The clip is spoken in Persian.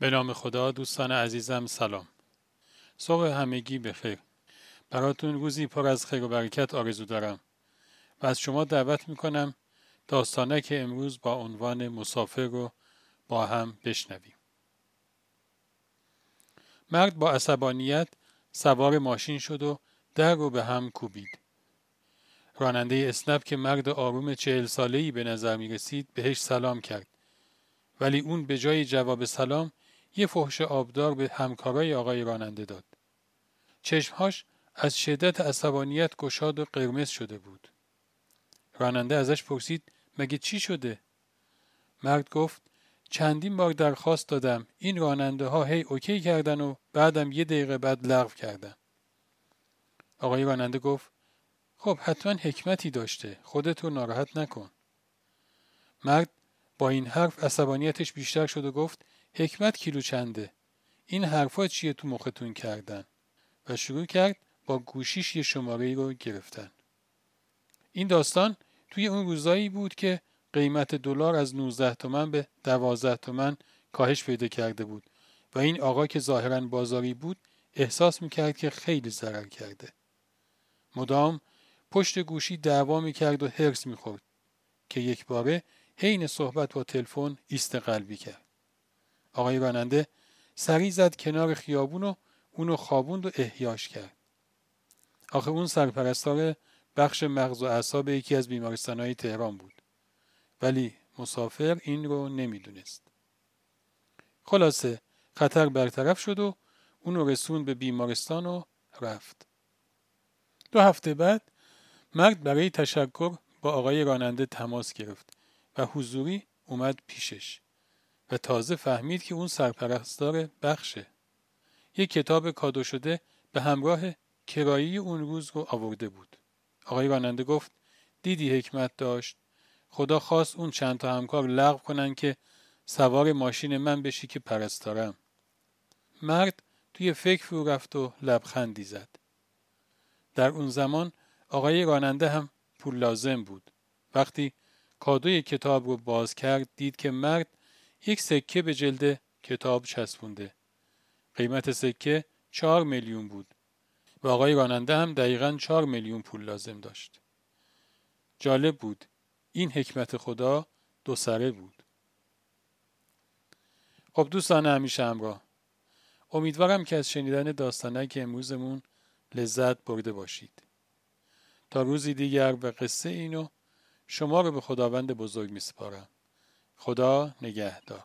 به نام خدا دوستان عزیزم سلام. صبح همگی بخیر براتون روزی پر از خیر و برکت آرزو دارم و از شما دعوت می‌کنم داستانه که امروز با عنوان مسافر رو با هم بشنویم. مرد با عصبانیت سوار ماشین شد و در رو به هم کوبید. راننده اسنپ که مرد آروم چهل ساله ای به نظر می رسید بهش سلام کرد. ولی اون به جای جواب سلام یه فحش آبدار به همکارای آقای راننده داد. چشمهاش از شدت عصبانیت گشاد و قرمز شده بود. راننده ازش پرسید مگه چی شده؟ مرد گفت چندین بار درخواست دادم این راننده ها هی اوکی کردن و بعدم یه دقیقه بعد لغو کردن. آقای راننده گفت خب حتما حکمتی داشته خودت رو ناراحت نکن. مرد با این حرف عصبانیتش بیشتر شد و گفت حکمت کیلو چنده این حرفا چیه تو مختون کردن؟ و شروع کرد با گوشیش یه شماره رو گرفتن. این داستان توی اون روزایی بود که قیمت دلار از 19 تومن به 12 تومن کاهش پیدا کرده بود و این آقا که ظاهرا بازاری بود احساس می‌کرد که خیلی ضرر کرده. مدام پشت گوشی دعوا می‌کرد و هرس می‌خورد که یک باره حین صحبت با تلفن ایست قلبی کرد. آقای راننده سری زد کنار خیابون و اونو خوابوند و احیاش کرد. آخه اون سرپرستار بخش مغز و اعصاب یکی از بیمارستانهای تهران بود. ولی مسافر این رو نمی‌دونست. خلاصه خطر برطرف شد و اونو رسون به بیمارستان و رفت. دو هفته بعد مرد برای تشکر با آقای راننده تماس گرفت و حضوری اومد پیشش. و تازه فهمید که اون سرپرستار بخشه. یک کتاب کادو شده به همراه کرایی اون روز رو آورده بود. آقای راننده گفت دیدی حکمت داشت خدا خواست اون چند تا همکار لغو کنن که سوار ماشین من بشی که پرستارم. مرد توی فکر رو رفت و لبخندی زد. در اون زمان آقای راننده هم پول لازم بود. وقتی کادوی کتاب رو باز کرد دید که مرد یک سکه به جلد کتاب چسبونده. قیمت سکه چهار میلیون بود و آقای راننده هم دقیقا چهار میلیون پول لازم داشت. جالب بود. این حکمت خدا دو سره بود. خب دوستان همیشه همراه. امیدوارم که از شنیدن داستانه که امروزمون لذت برده باشید. تا روزی دیگر به قصه اینو شما رو به خداوند بزرگ می سپارم. خدا نگهدار.